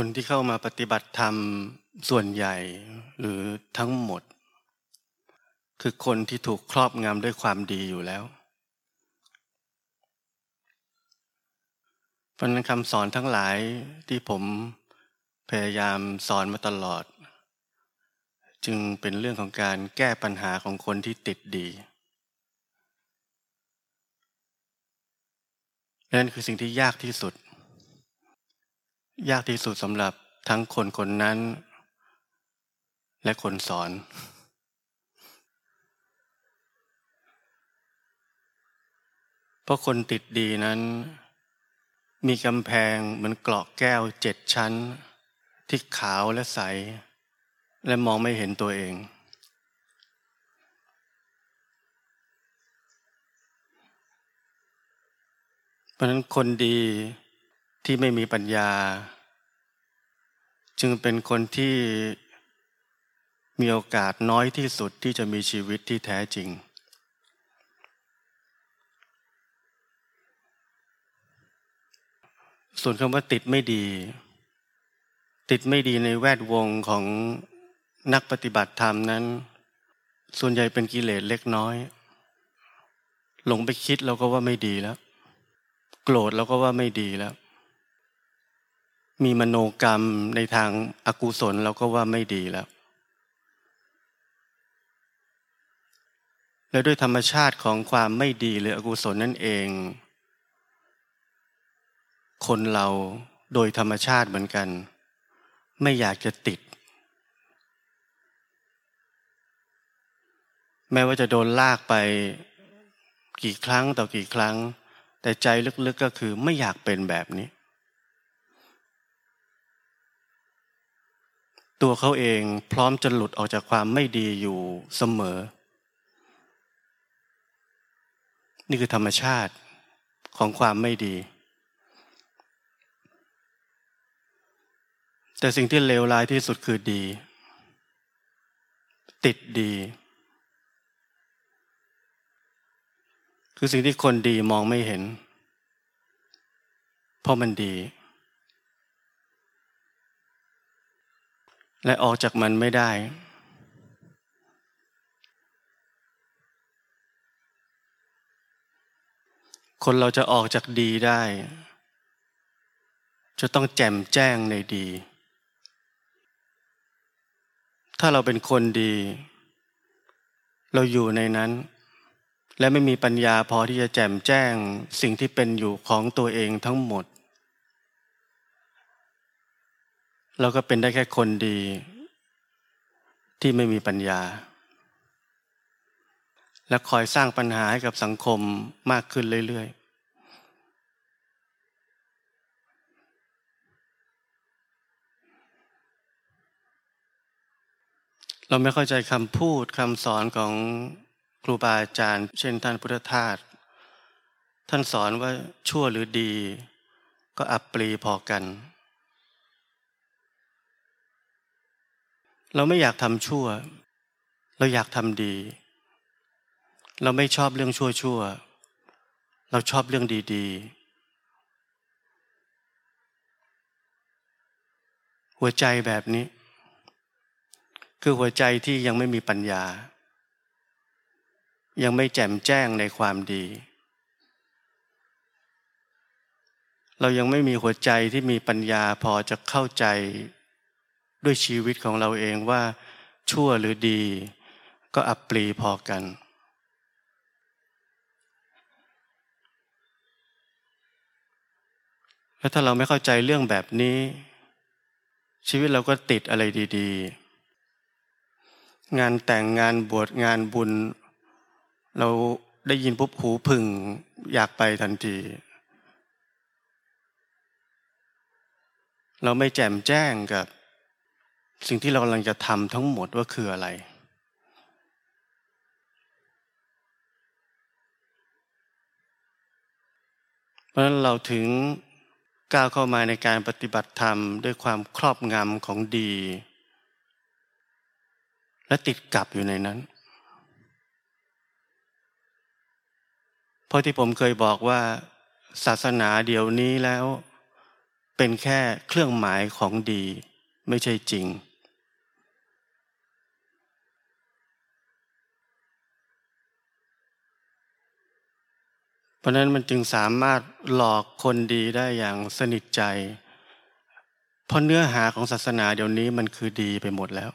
คนที่เข้ามาปฏิบัติธรรมส่วนใหญ่หรือทั้งหมด คือคนที่ถูกครอบงำด้วยความดีอยู่แล้วเพราะนั้นคำสอนทั้งหลายที่ผมพยายามสอนมาตลอด จึงเป็นเรื่องของการแก้ปัญหาของคนที่ติดดีนั่นคือสิ่งที่ยากที่สุด ยากที่สุดสำหรับทั้งคนคนนั้น และคนสอน เพราะคนติดดีนั้น มีกำแพงเหมือนเกราะแก้วเจ็ดชั้น ที่ขาวและใส และมองไม่เห็นตัวเองเพราะนั้นคนดี ที่ไม่มีปัญญา จึงเป็นคนที่มีโอกาสน้อยที่สุดที่จะมีชีวิตที่แท้จริง ส่วนคำว่าติดไม่ดี ติดไม่ดีในแวดวงของนักปฏิบัติธรรมนั้น ส่วนใหญ่เป็นกิเลสเล็กน้อย หลงไปคิดเราก็ว่าไม่ดีแล้ว โกรธแล้วก็ว่าไม่ดีแล้ว มีมโนกรรมในทางอากุศลเราก็ว่าไม่ดีแล้ว และด้วยธรรมชาติของความไม่ดีหรืออกุศลนั่นเอง คนเราโดยธรรมชาติเหมือนกัน ไม่อยากจะติด แม้ว่าจะโดนลากไปกี่ครั้งต่อกี่ครั้ง แต่ใจลึกๆก็คือไม่อยากเป็นแบบนี้ ตัวเขาเองพร้อมจะหลุดออกจากความไม่ดีอยู่เสมอ นี่คือธรรมชาติของความไม่ดี แต่สิ่งที่เลวร้ายที่สุดคือดี ติดดี คือสิ่งที่คนดีมองไม่เห็น เพราะมันดี และออกจากมันไม่ได้ คนเราจะออกจากดีได้ จะต้องแจ่มแจ้งในดี ถ้าเราเป็นคนดี เราอยู่ในนั้น และไม่มีปัญญาพอที่จะแจ่มแจ้งสิ่งที่เป็นอยู่ของตัวเองทั้งหมด เราก็เป็นได้แค่คนดีที่ไม่มีปัญญา และคอยสร้างปัญหาให้กับสังคมมากขึ้นเรื่อยๆเราไม่เข้าใจคำพูดคำสอนของครูบาอาจารย์ เช่นท่านพุทธทาสท่านสอนว่าชั่วหรือดี ก็อับปรีพอกัน เราไม่อยากทำชั่ว เราอยากทำดี เราไม่ชอบเรื่องชั่วชั่วเราชอบเรื่องดี ๆ หัวใจแบบนี้ คือหัวใจที่ยังไม่มีปัญญา ยังไม่แจ่มแจ้งในความดี เรายังไม่มีหัวใจที่มีปัญญาพอจะเข้าใจ ด้วยชีวิตของเราเองว่า ชั่วหรือดี ก็อับปรีพอกัน แล้วถ้าเราไม่เข้าใจเรื่องแบบนี้ ชีวิตเราก็ติดอะไรดีๆ งานแต่งงานบวชงานบุญ เราได้ยินปุ๊บหูพึ่งอยากไปทันทีเราไม่แจ่มแจ้งกับ สิ่งที่เรากำลังจะทำทั้งหมดว่าคืออะไร เพราะฉะนั้นเราถึงก้าวเข้ามาในการปฏิบัติธรรมด้วยความครอบงำของดี และติดกับอยู่ในนั้น เพราะที่ผมเคยบอกว่าศาสนาเดี๋ยวนี้แล้ว เป็นแค่เครื่องหมายของดี ไม่ใช่จริง ราะนั้นมันจึงสามารถหลอกคนดีได้อย่างสนิทใจ เพราะเนื้อหาของศาสนาเดี๋ยวนี้มันคือดีไปหมดแล้ว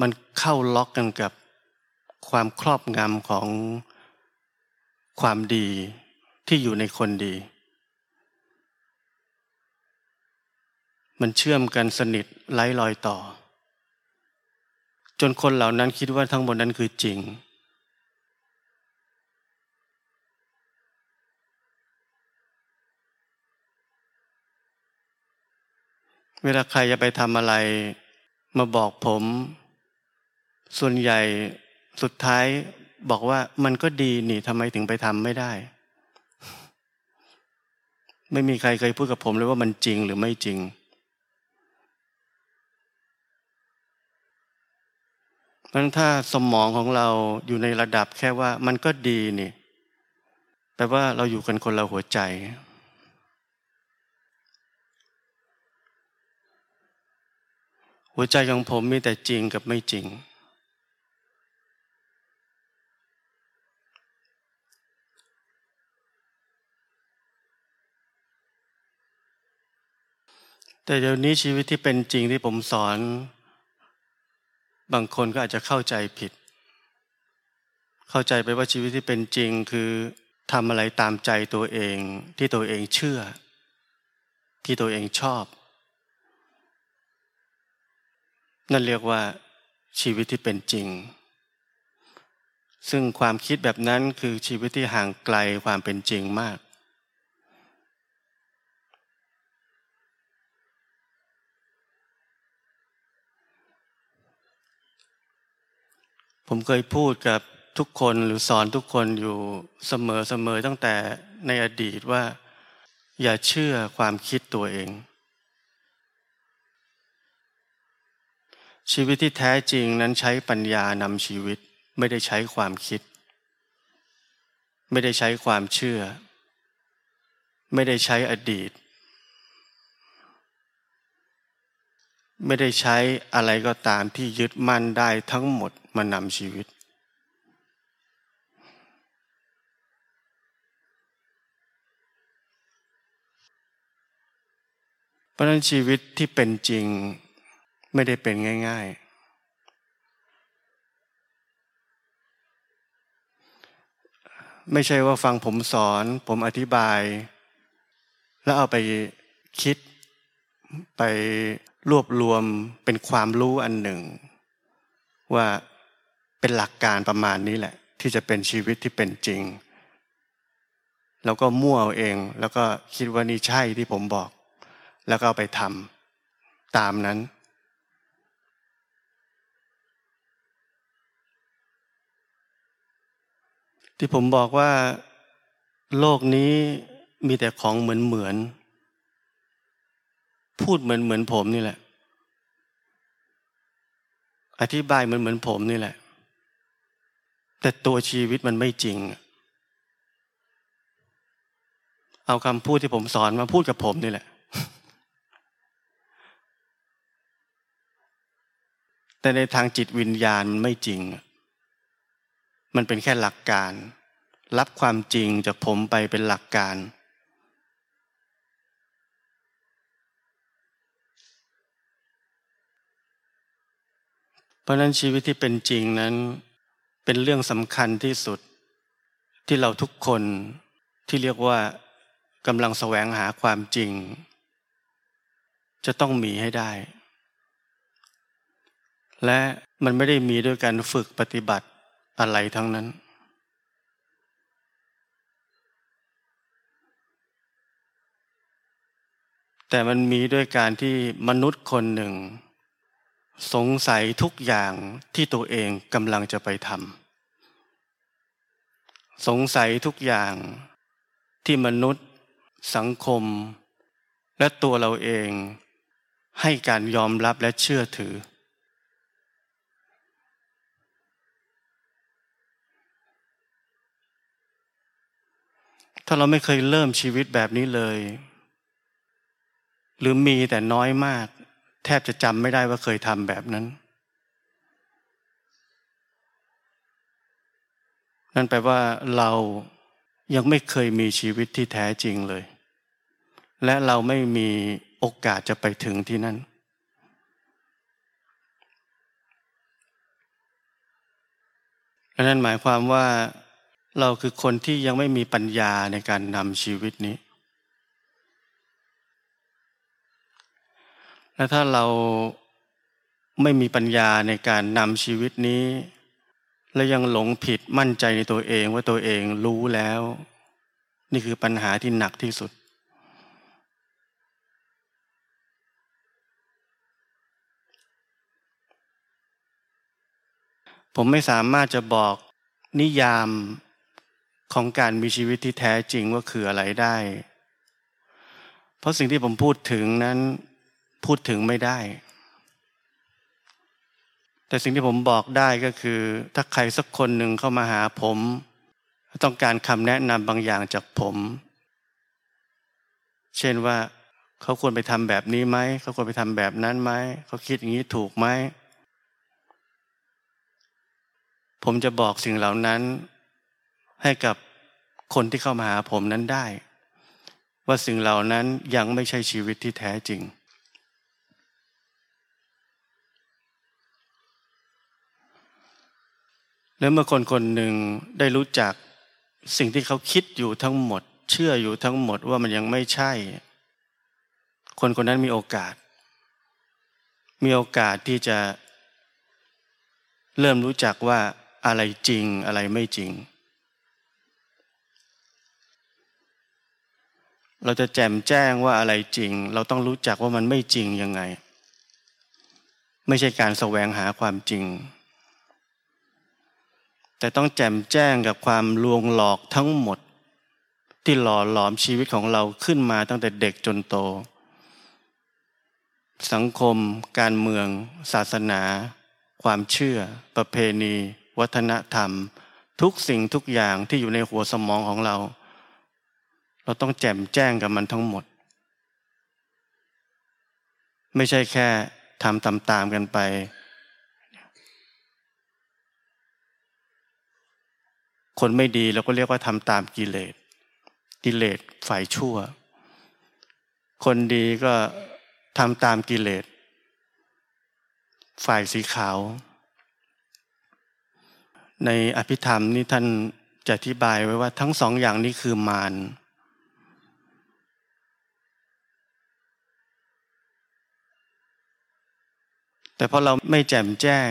มันเข้าล็อกกันกับความครอบงำของความดีที่อยู่ในคนดี มันเชื่อมกันสนิทไร้รอยต่อ จนคนเหล่านั้นคิดว่าทั้งหมดนั้นคือจริง เวลาใครจะไปทำอะไร มาบอกผม ส่วนใหญ่สุดท้ายบอกว่ามันก็ดีนี่ทำไมถึงไปทำไม่ได้ ไม่มีใครเคยพูดกับผมเลยว่ามันจริงหรือไม่จริง เพราะถ้าสมองของเราอยู่ในระดับแค่ว่ามันก็ดีนี่แปลว่าเราอยู่กันคนละหัวใจ หัวใจของผมมีแต่จริงกับไม่จริง แต่เดี๋ยวนี้ชีวิตที่เป็นจริงที่ผมสอน บางคนก็อาจจะเข้าใจผิด เข้าใจไปว่าชีวิตที่เป็นจริงคือทำอะไรตามใจตัวเองที่ตัวเองเชื่อ ที่ตัวเองชอบ นั่นเรียกว่าชีวิตที่เป็นจริง ซึ่งความคิดแบบนั้นคือชีวิตที่ห่างไกลความเป็นจริงมาก ผมเคยพูดกับทุกคนหรือสอนทุกคนอยู่เสมอเสมอตั้งแต่ในอดีตว่า อย่าเชื่อความคิดตัวเอง ชีวิตที่แท้จริงนั้นใช้ปัญญานำชีวิตไม่ได้ใช้ความคิด ไม่ได้ใช้ความเชื่อ ไม่ได้ใช้อดีต ไม่ได้ใช้อะไรก็ตามที่ยึดมั่นได้ทั้งหมดมานำชีวิต เพราะนั้นชีวิตที่เป็นจริง ไม่ได้เป็นง่าย ๆ ไม่ใช่ว่าฟังผมสอน ผมอธิบาย แล้วเอาไปคิดไปรวบรวมเป็นความรู้อันหนึ่ง ว่าเป็นหลักการประมาณนี้แหละ ที่จะเป็นชีวิตที่เป็นจริง แล้วก็มั่วเอาเอง แล้วก็คิดว่านี่ใช่ที่ผมบอก แล้วก็ไปทำตามนั้น ที่ผมบอกว่าโลกนี้มีแต่ของเหมือนเหมือน พูดเหมือนเหมือนผมนี่แหละ อธิบายเหมือนเหมือนผมนี่แหละ แต่ตัวชีวิตมันไม่จริง เอาคำพูดที่ผมสอนมาพูดกับผมนี่แหละ แต่ในทางจิตวิญญาณมันไม่จริง มันเป็นแค่หลักการ รับความจริงจากผมไปเป็นหลักการ เพราะนั้นชีวิตที่เป็นจริงนั้น เป็นเรื่องสำคัญที่สุด ที่เราทุกคนที่เรียกว่ากำลังแสวงหาความจริง จะต้องมีให้ได้ และมันไม่ได้มีด้วยการฝึกปฏิบัติ อะไรทั้งนั้น แต่มันมีด้วยการที่มนุษย์คนหนึ่ง สงสัยทุกอย่างที่ตัวเองกำลังจะไปทำสงสัยทุกอย่างที่มนุษย์ สังคม และตัวเราเองให้การยอมรับและเชื่อถือ ถ้าเราไม่เคยเริ่มชีวิตแบบนี้เลย หรือมีแต่น้อยมาก แทบจะจำไม่ได้ว่าเคยทำแบบนั้น นั่นแปลว่าเรายังไม่เคยมีชีวิตที่แท้จริงเลย และเราไม่มีโอกาสจะไปถึงที่นั่นนั่นหมายความว่า เราคือคนที่ยังไม่มีปัญญาในการนำชีวิตนี้ และถ้าเราไม่มีปัญญาในการนำชีวิตนี้ และยังหลงผิดมั่นใจในตัวเองว่าตัวเองรู้แล้ว นี่คือปัญหาที่หนักที่สุด ผมไม่สามารถจะบอกนิยาม ของการมีชีวิตที่แท้จริงว่าคืออะไรได้ เพราะสิ่งที่ผมพูดถึงนั้นพูดถึงไม่ได้ แต่สิ่งที่ผมบอกได้ก็คือ ถ้าใครสักคนหนึ่งเข้ามาหาผม ต้องการคำแนะนำบางอย่างจากผม เช่นว่าเขาควรไปทำแบบนี้ไหม เขาควรไปทำแบบนั้นไหม เขาคิดอย่างนี้ถูกไหม ผมจะบอกสิ่งเหล่านั้น ให้กับคนที่เข้ามาหาผมนั้นได้ ว่าสิ่งเหล่านั้นยังไม่ใช่ชีวิตที่แท้จริง แล้วเมื่อคนคนหนึ่งได้รู้จักสิ่งที่เขาคิดอยู่ทั้งหมด เชื่ออยู่ทั้งหมดว่ามันยังไม่ใช่ คนคนนั้นมีโอกาส มีโอกาสที่จะเริ่มรู้จักว่าอะไรจริงอะไรไม่จริง เราจะแจมแจ้งว่าอะไรจริง เราต้องรู้จักว่ามันไม่จริงยังไง ไม่ใช่การแสวงหาความจริง แต่ต้องแจมแจ้งกับความลวงหลอกทั้งหมด ที่หล่อหลอมชีวิตของเราขึ้นมาตั้งแต่เด็กจนโต สังคม การเมือง ศาสนา ความเชื่อ ประเพณี วัฒนธรรม ทุกสิ่งทุกอย่างที่อยู่ในหัวสมองของเรา เราต้องแจ่มแจ้งกับมันทั้งหมด ไม่ใช่แค่ทำตามๆกันไป คนไม่ดีเราก็เรียกว่าทำตามกิเลสกิเลสฝ่ายชั่ว คนดีก็ทำตามกิเลสฝ่ายสีขาว ในอภิธรรมนี่ท่านจะอธิบายไว้ว่าทั้งสองอย่างนี้คือมาร แต่พอเราไม่แจ่มแจ้ง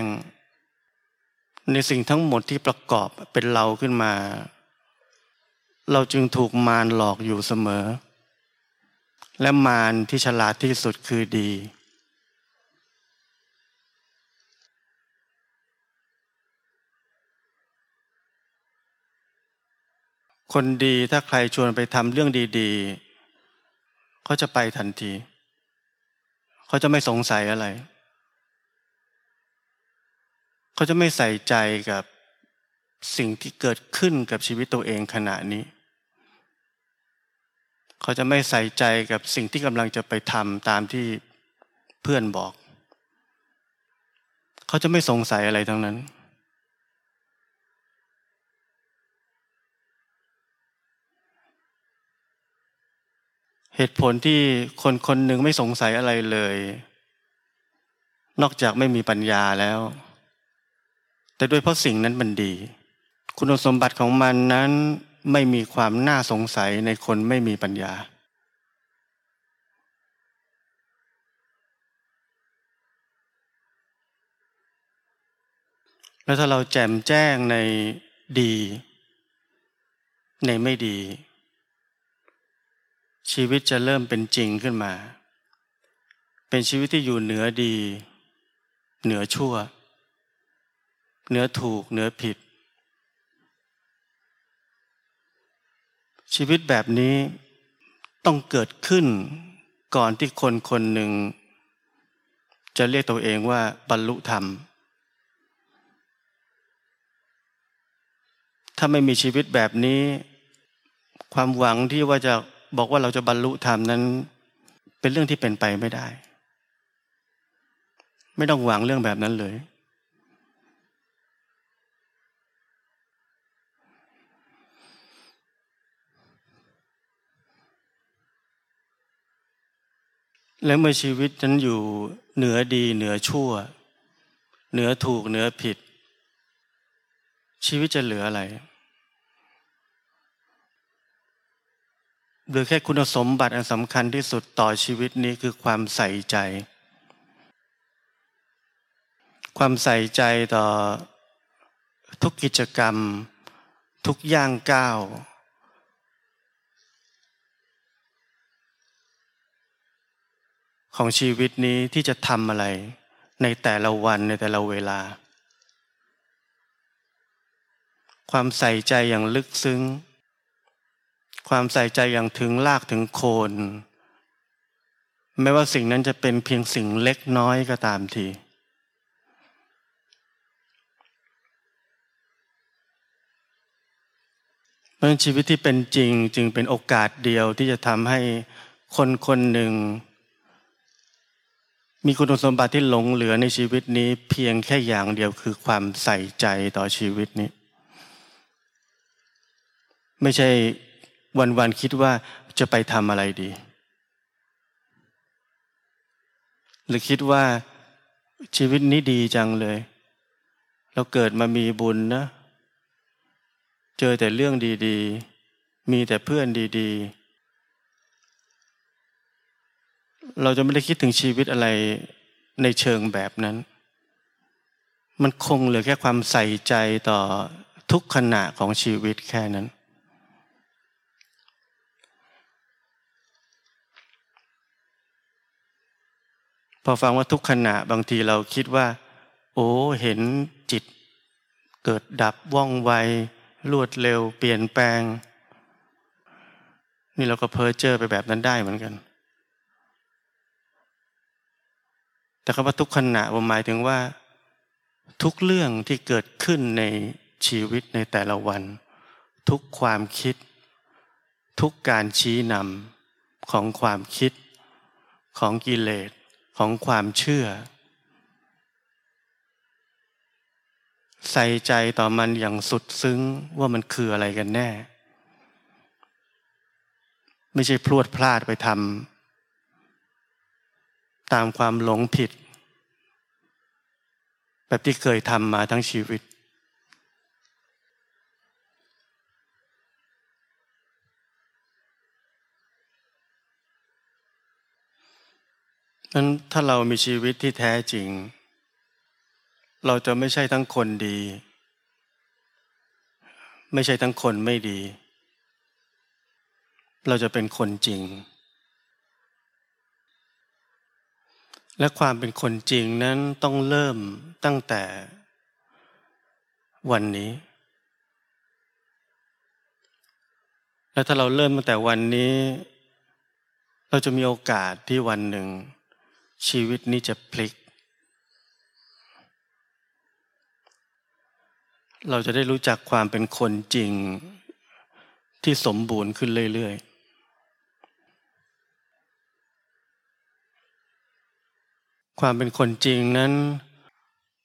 ในสิ่งทั้งหมดที่ประกอบเป็นเราขึ้นมา เราจึงถูกมารหลอกอยู่เสมอ และมารที่ฉลาดที่สุดคือดี คนดีถ้าใครชวนไปทำเรื่องดีๆเขาจะไปทันที เขาจะไม่สงสัยอะไร เขาจะไม่ใส่ใจกับสิ่งที่เกิดขึ้นกับชีวิตตัวเองขณะนี้ เขาจะไม่ใส่ใจกับสิ่งที่กำลังจะไปทำตามที่เพื่อนบอก เขาจะไม่สงสัยอะไรทั้งนั้น เหตุผลที่คนคนหนึ่งไม่สงสัยอะไรเลย นอกจากไม่มีปัญญาแล้ว แต่ด้วยเพราะสิ่งนั้นมันดี คุณสมบัติของมันนั้นไม่มีความน่าสงสัยในคนไม่มีปัญญา แล้วถ้าเราแจมแจ้งในดี ในไม่ดี ชีวิตจะเริ่มเป็นจริงขึ้นมา เป็นชีวิตที่อยู่เหนือดี เหนือชั่ว เหนือถูกเหนือผิด ชีวิตแบบนี้ต้องเกิดขึ้นก่อนที่คนคนหนึ่ง จะเรียกตัวเองว่าบรรลุธรรม ถ้าไม่มีชีวิตแบบนี้ ความหวังที่ว่าจะบอกว่าเราจะบรรลุธรรมนั้น เป็นเรื่องที่เป็นไปไม่ได้ ไม่ต้องหวังเรื่องแบบนั้นเลย และเมื่อชีวิตนั้นอยู่เหนือดีเหนือชั่ว เหนือถูกเหนือผิด ชีวิตจะเหลืออะไรหรือแค่คุณสมบัติอันสำคัญที่สุดต่อชีวิตนี้คือความใส่ใจ ความใส่ใจต่อทุกกิจกรรม ทุกย่างก้าว ของชีวิตนี้ที่จะทำอะไร ในแต่ละวันในแต่ละเวลา ความใส่ใจอย่างลึกซึ้ง ความใส่ใจอย่างถึงลากถึงโคน ไม่ว่าสิ่งนั้นจะเป็นเพียงสิ่งเล็กน้อยก็ตามทีเพราะชีวิตที่เป็นจริงจึงเป็นโอกาสเดียวที่จะทำให้คนคนหนึ่ง มีคุณสมบัติที่หลงเหลือในชีวิตนี้ เพียงแค่อย่างเดียวคือความใส่ใจต่อชีวิตนี้ ไม่ใช่วันๆคิดว่าจะไปทำอะไรดี หรือคิดว่าชีวิตนี้ดีจังเลย เราเกิดมามีบุญนะ เจอแต่เรื่องดี ๆ มีแต่เพื่อนดี ๆ เราจะไม่ได้คิดถึงชีวิตอะไรในเชิงแบบนั้น มันคงเหลือแค่ความใส่ใจต่อทุกขณะของชีวิตแค่นั้น พอฟังว่าทุกขณะบางทีเราคิดว่า โอ้เห็นจิต เกิดดับว่องไวรวดเร็ว เปลี่ยนแปลง นี่เราก็เพ้อเจอไปแบบนั้นได้เหมือนกัน แต่คำว่าทุกขณะผมหมายถึงว่า ทุกเรื่องที่เกิดขึ้นในชีวิตในแต่ละวัน ทุกความคิด ทุกการชี้นำของความคิด ของกิเลสของความเชื่อ ใส่ใจต่อมันอย่างสุดซึ้งว่ามันคืออะไรกันแน่ ไม่ใช่พลวดพลาดไปทำ ตามความหลงผิด แบบที่เคยทำมาทั้งชีวิต นั้นถ้าเรามีชีวิตที่แท้จริง เราจะไม่ใช่ทั้งคนดี ไม่ใช่ทั้งคนไม่ดี เราจะเป็นคนจริง และความเป็นคนจริงนั้นต้องเริ่มตั้งแต่วันนี้ และถ้าเราเริ่มตั้งแต่วันนี้ เราจะมีโอกาสที่วันหนึ่ง ชีวิตนี้จะพลิก เราจะได้รู้จักความเป็นคนจริงที่สมบูรณ์ขึ้นเรื่อยๆ ความเป็นคนจริงนั้น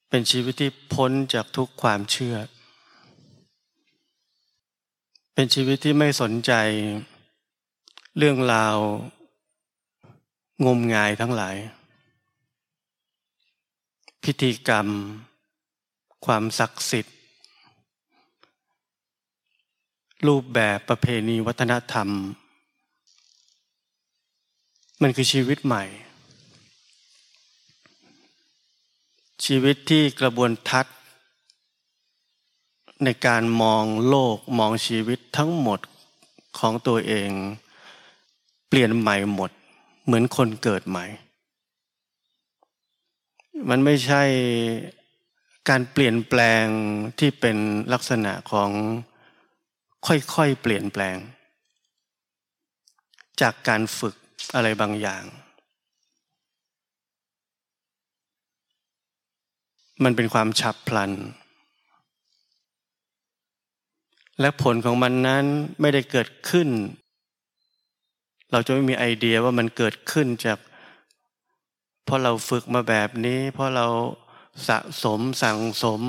เป็นชีวิตที่พ้นจากทุกความเชื่อ เป็นชีวิตที่ไม่สนใจ เรื่องราว งมงายทั้งหลาย พิธีกรรม ความศักดิ์สิทธิ์ รูปแบบประเพณีวัฒนธรรม มันคือชีวิตใหม่ ชีวิตที่กระบวนทัศน์ ในการมองโลกมองชีวิตทั้งหมดของตัวเอง เปลี่ยนใหม่หมด เหมือนคนเกิดใหม่ มันไม่ใช่การเปลี่ยนแปลงที่เป็นลักษณะของค่อยๆเปลี่ยนแปลง จากการฝึกอะไรบางอย่าง มันเป็นความฉับพลัน และผลของมันนั้นไม่ได้เกิดขึ้น เราจะไม่มีไอเดียว่ามันเกิดขึ้นจาก เพราะเราฝึกมาแบบนี้ เพราะเราสะสมสั่งสม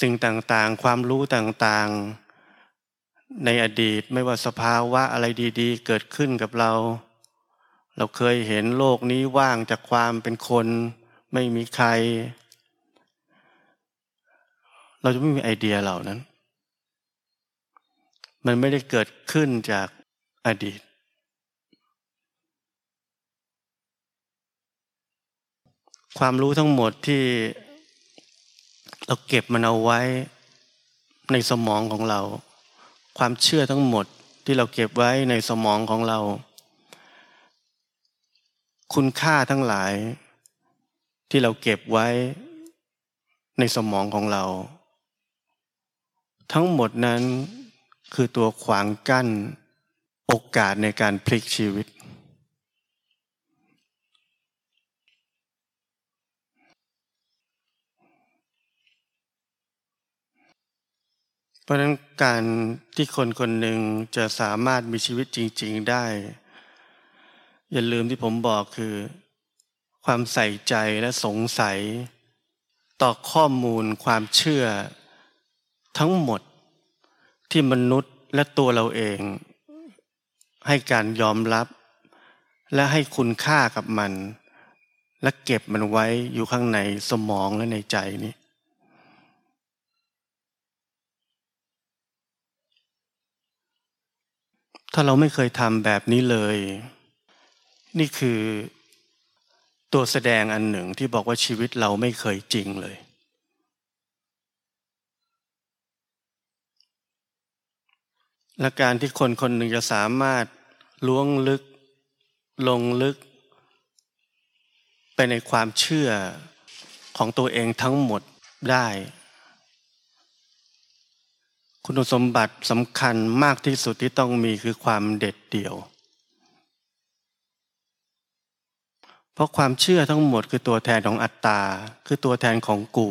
สิ่งต่างๆ ความรู้ต่างๆ ในอดีตไม่ว่าสภาวะอะไรดีๆ เกิดขึ้นกับเรา เราเคยเห็นโลกนี้ว่างจากความเป็นคน ไม่มีใคร เราจะไม่มีไอเดียเหล่านั้น มันไม่ได้เกิดขึ้นจากอดีต ความรู้ทั้งหมดที่เราเก็บมันเอาไว้ในสมองของเรา ความเชื่อทั้งหมดที่เราเก็บไว้ในสมองของเรา คุณค่าทั้งหลาย ที่เราเก็บไว้ในสมองของเรา ทั้งหมดนั้นคือตัวขวางกั้นโอกาสในการพลิกชีวิต เพราะนั้นการที่คนคนหนึ่งจะสามารถมีชีวิตจริง ๆได้ อย่าลืมที่ผมบอกคือ ความใส่ใจและสงสัย ต่อข้อมูลความเชื่อ ทั้งหมดที่มนุษย์และตัวเราเอง ให้การยอมรับ และให้คุณค่ากับมัน และเก็บมันไว้อยู่ข้างในสมองและในใจนี้ถ้าเราไม่เคยทำแบบนี้เลย นี่คือ ตัวแสดงอันหนึ่งที่บอกว่าชีวิตเราไม่เคยจริงเลย และการที่คนคนหนึ่งจะสามารถล้วงลึก ลงลึก ไปในความเชื่อของตัวเองทั้งหมดได้ คุณสมบัติสำคัญมากที่สุดที่ต้องมีคือความเด็ดเดี่ยว เพราะความเชื่อทั้งหมดคือตัวแทนของอัตตา คือตัวแทนของกู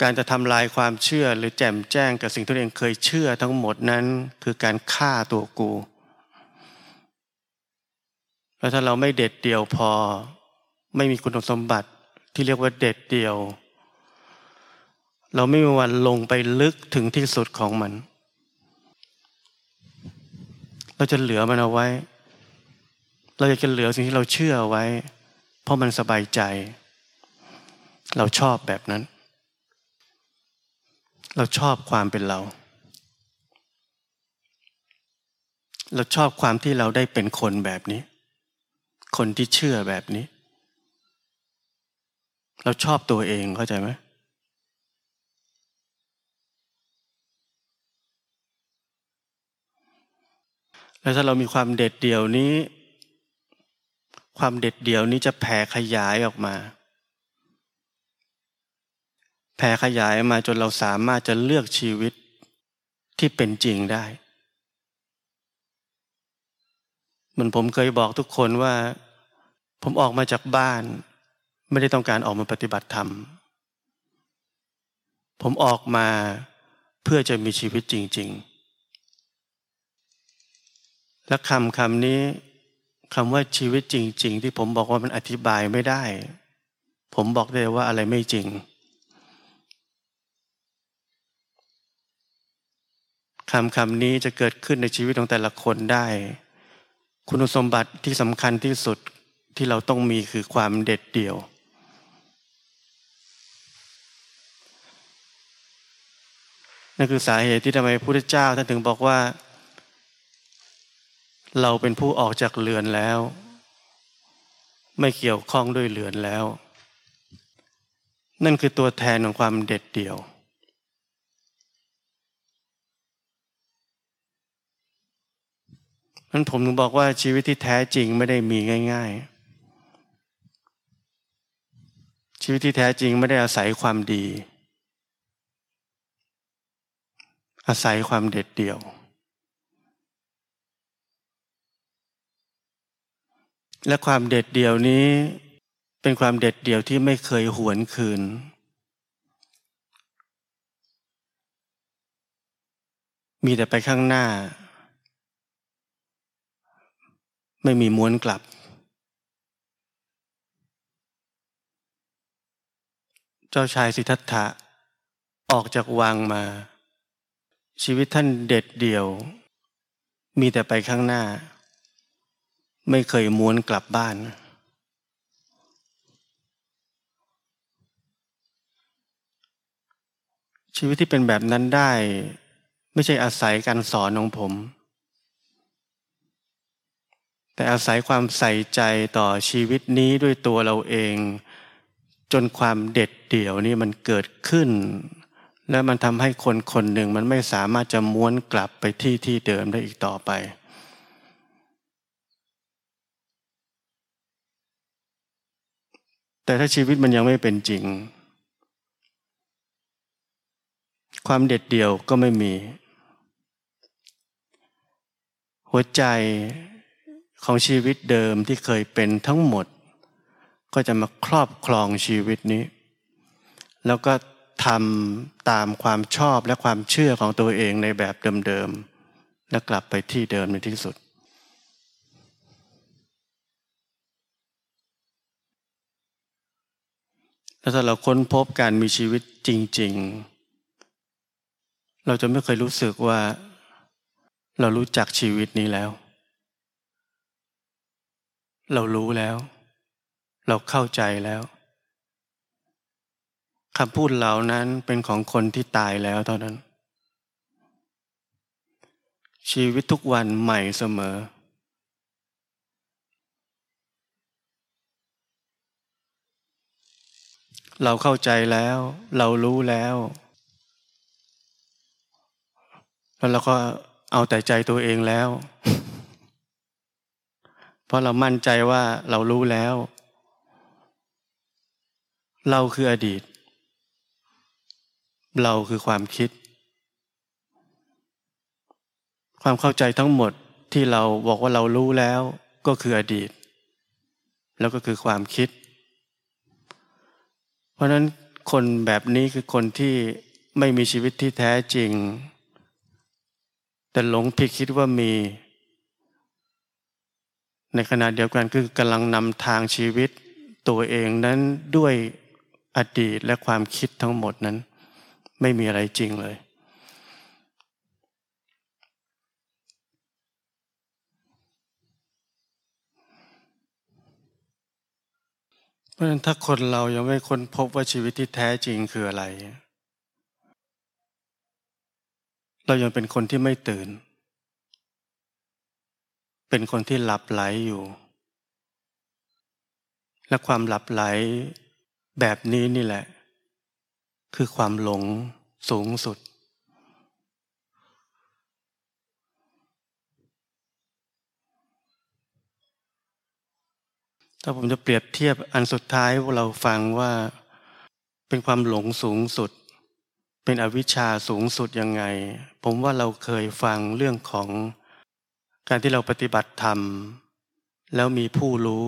การจะทำลายความเชื่อหรือแจ่มแจ้งกับสิ่งที่ตัวเองเคยเชื่อทั้งหมดนั้นคือการฆ่าตัวกูแล้วถ้าเราไม่เด็ดเดี่ยวพอ ไม่มีคุณสมบัติที่เรียกว่าเด็ดเดี่ยว เราไม่มีวันลงไปลึกถึงที่สุดของมัน เราจะเหลือมันเอาไว้ เราอยากจะเหลือสิ่งที่เราเชื่อไว้ เพราะมันสบายใจ เราชอบแบบนั้น เราชอบความเป็นเรา เราชอบความที่เราได้เป็นคนแบบนี้ คนที่เชื่อแบบนี้ เราชอบตัวเองเข้าใจไหมแล้วถ้าเรามีความเด็ดเดี่ยวนี้ ความเด็ดเดี่ยวนี้จะแผ่ขยายออกมา แผ่ขยายมาจนเราสามารถจะเลือกชีวิตที่เป็นจริงได้ เหมือนผมเคยบอกทุกคนว่า ผมออกมาจากบ้าน ไม่ได้ต้องการออกมาปฏิบัติธรรม ผมออกมาเพื่อจะมีชีวิตจริง ๆ และคำคำนี้ คำว่าชีวิตจริง ๆ ที่ผมบอกว่ามันอธิบายไม่ได้ ผมบอกได้ว่าอะไรไม่จริงคำคำนี้จะเกิดขึ้นในชีวิตของแต่ละคนได้ คุณสมบัติที่สำคัญที่สุดที่เราต้องมีคือความเด็ดเดี่ยว นั่นคือสาเหตุที่ทำไมพระพุทธเจ้าท่านถึงบอกว่า เราเป็นผู้ออกจากเรือนแล้ว ไม่เกี่ยวข้องด้วยเรือนแล้ว นั่นคือตัวแทนของความเด็ดเดี่ยว นั้นผมถึงบอกว่าชีวิตที่แท้จริงไม่ได้มีง่าย ๆ ชีวิตที่แท้จริงไม่ได้อาศัยความดี อาศัยความเด็ดเดี่ยว และความเด็ดเดี่ยวนี้เป็นความเด็ดเดี่ยวที่ไม่เคยหวนคืน มีแต่ไปข้างหน้า ไม่มีม้วนกลับ เจ้าชายสิทธัตถะออกจากวังมา ชีวิตท่านเด็ดเดี่ยว มีแต่ไปข้างหน้า ไม่เคยม้วนกลับบ้าน ชีวิตที่เป็นแบบนั้นได้ ไม่ใช่อาศัยการสอนของผม แต่อาศัยความใส่ใจต่อชีวิตนี้ด้วยตัวเราเอง จนความเด็ดเดี่ยวนี่มันเกิดขึ้น และมันทำให้คนคนหนึ่งมันไม่สามารถจะม้วนกลับไปที่ที่เดิมได้อีกต่อไป แต่ถ้าชีวิตมันยังไม่เป็นจริง ความเด็ดเดี่ยวก็ไม่มี หัวใจของชีวิตเดิมที่เคยเป็นทั้งหมด ก็จะมาครอบครองชีวิตนี้ แล้วก็ทำตามความชอบและความเชื่อของตัวเองในแบบเดิมๆและกลับไปที่เดิมในที่สุด แล้วถ้าเราค้นพบการมีชีวิตจริง ๆ เราจะไม่เคยรู้สึกว่า เรารู้จักชีวิตนี้แล้ว เรารู้แล้ว เราเข้าใจแล้วคำพูดเหล่านั้นเป็นของคนที่ตายแล้วเท่านั้น ชีวิตทุกวันใหม่เสมอ เราเข้าใจแล้ว เรารู้แล้ว แล้วเราก็เอาแต่ใจตัวเองแล้ว เพราะเรามั่นใจว่าเรารู้แล้ว เราคืออดีต เราคือความคิด ความเข้าใจทั้งหมดที่เราบอกว่าเรารู้แล้ว ก็คืออดีต แล้วก็คือความคิด ราะนั้นคนแบบนี้คือคนที่ไม่มีชีวิตที่แท้จริง แต่หลงผิดคิดว่ามี ในขณะเดียวกันคือกำลังนำทางชีวิตตัวเองนั้นด้วยอดีตและความคิดทั้งหมดนั้น ไม่มีอะไรจริงเลย ราะฉะนั้นถ้าคนเรายังไม่ค้นพบว่าชีวิตที่แท้จริงคืออะไร เรายังเป็นคนที่ไม่ตื่น เป็นคนที่หลับไหลอยู่ และความหลับไหลแบบนี้นี่แหละ คือความหลงสูงสุด ถ้าผมจะเปรียบเทียบอันสุดท้ายเราฟังว่าเป็นความหลงสูงสุด เป็นอวิชชาสูงสุดยังไง ผมว่าเราเคยฟังเรื่องของการที่เราปฏิบัติธรรม แล้วมีผู้รู้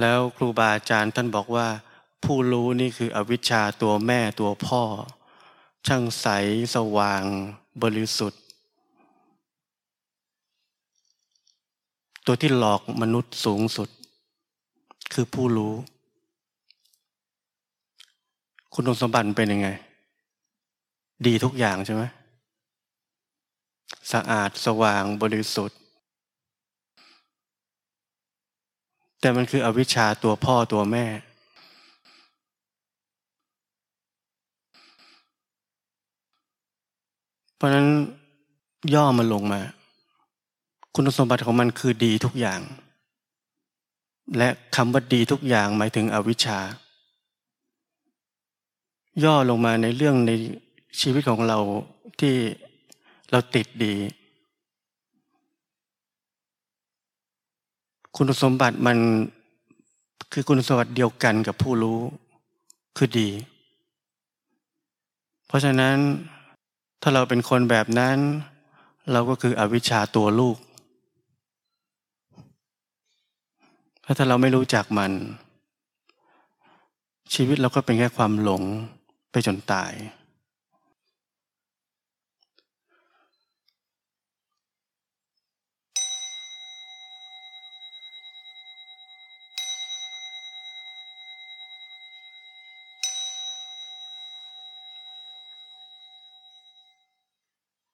แล้วครูบาอาจารย์ท่านบอกว่า ผู้รู้นี่คืออวิชชาตัวแม่ตัวพ่อ ช่างใสสว่าง บริสุทธิ์ ตัวที่หลอกมนุษย์สูงสุด คือผู้รู้ คุณสมบัติเป็นยังไง ดีทุกอย่างใช่ไหมสะอาดสว่างบริสุทธิ์ แต่มันคืออวิชชาตัวพ่อตัวแม่ เพราะนั้นย่อมันลงมา คุณสมบัติของมันคือดีทุกอย่าง และคำว่าดีทุกอย่างหมายถึงอวิชชา ย่อลงมาในเรื่องในชีวิตของเราที่เราติดดี คุณสมบัติมันคือคุณสมบัติเดียวกันกับผู้รู้คือดี เพราะฉะนั้นถ้าเราเป็นคนแบบนั้น เราก็คืออวิชชาตัวลูก ถ้าเราไม่รู้จักมัน ชีวิตเราก็เป็นแค่ความหลงไปจนตาย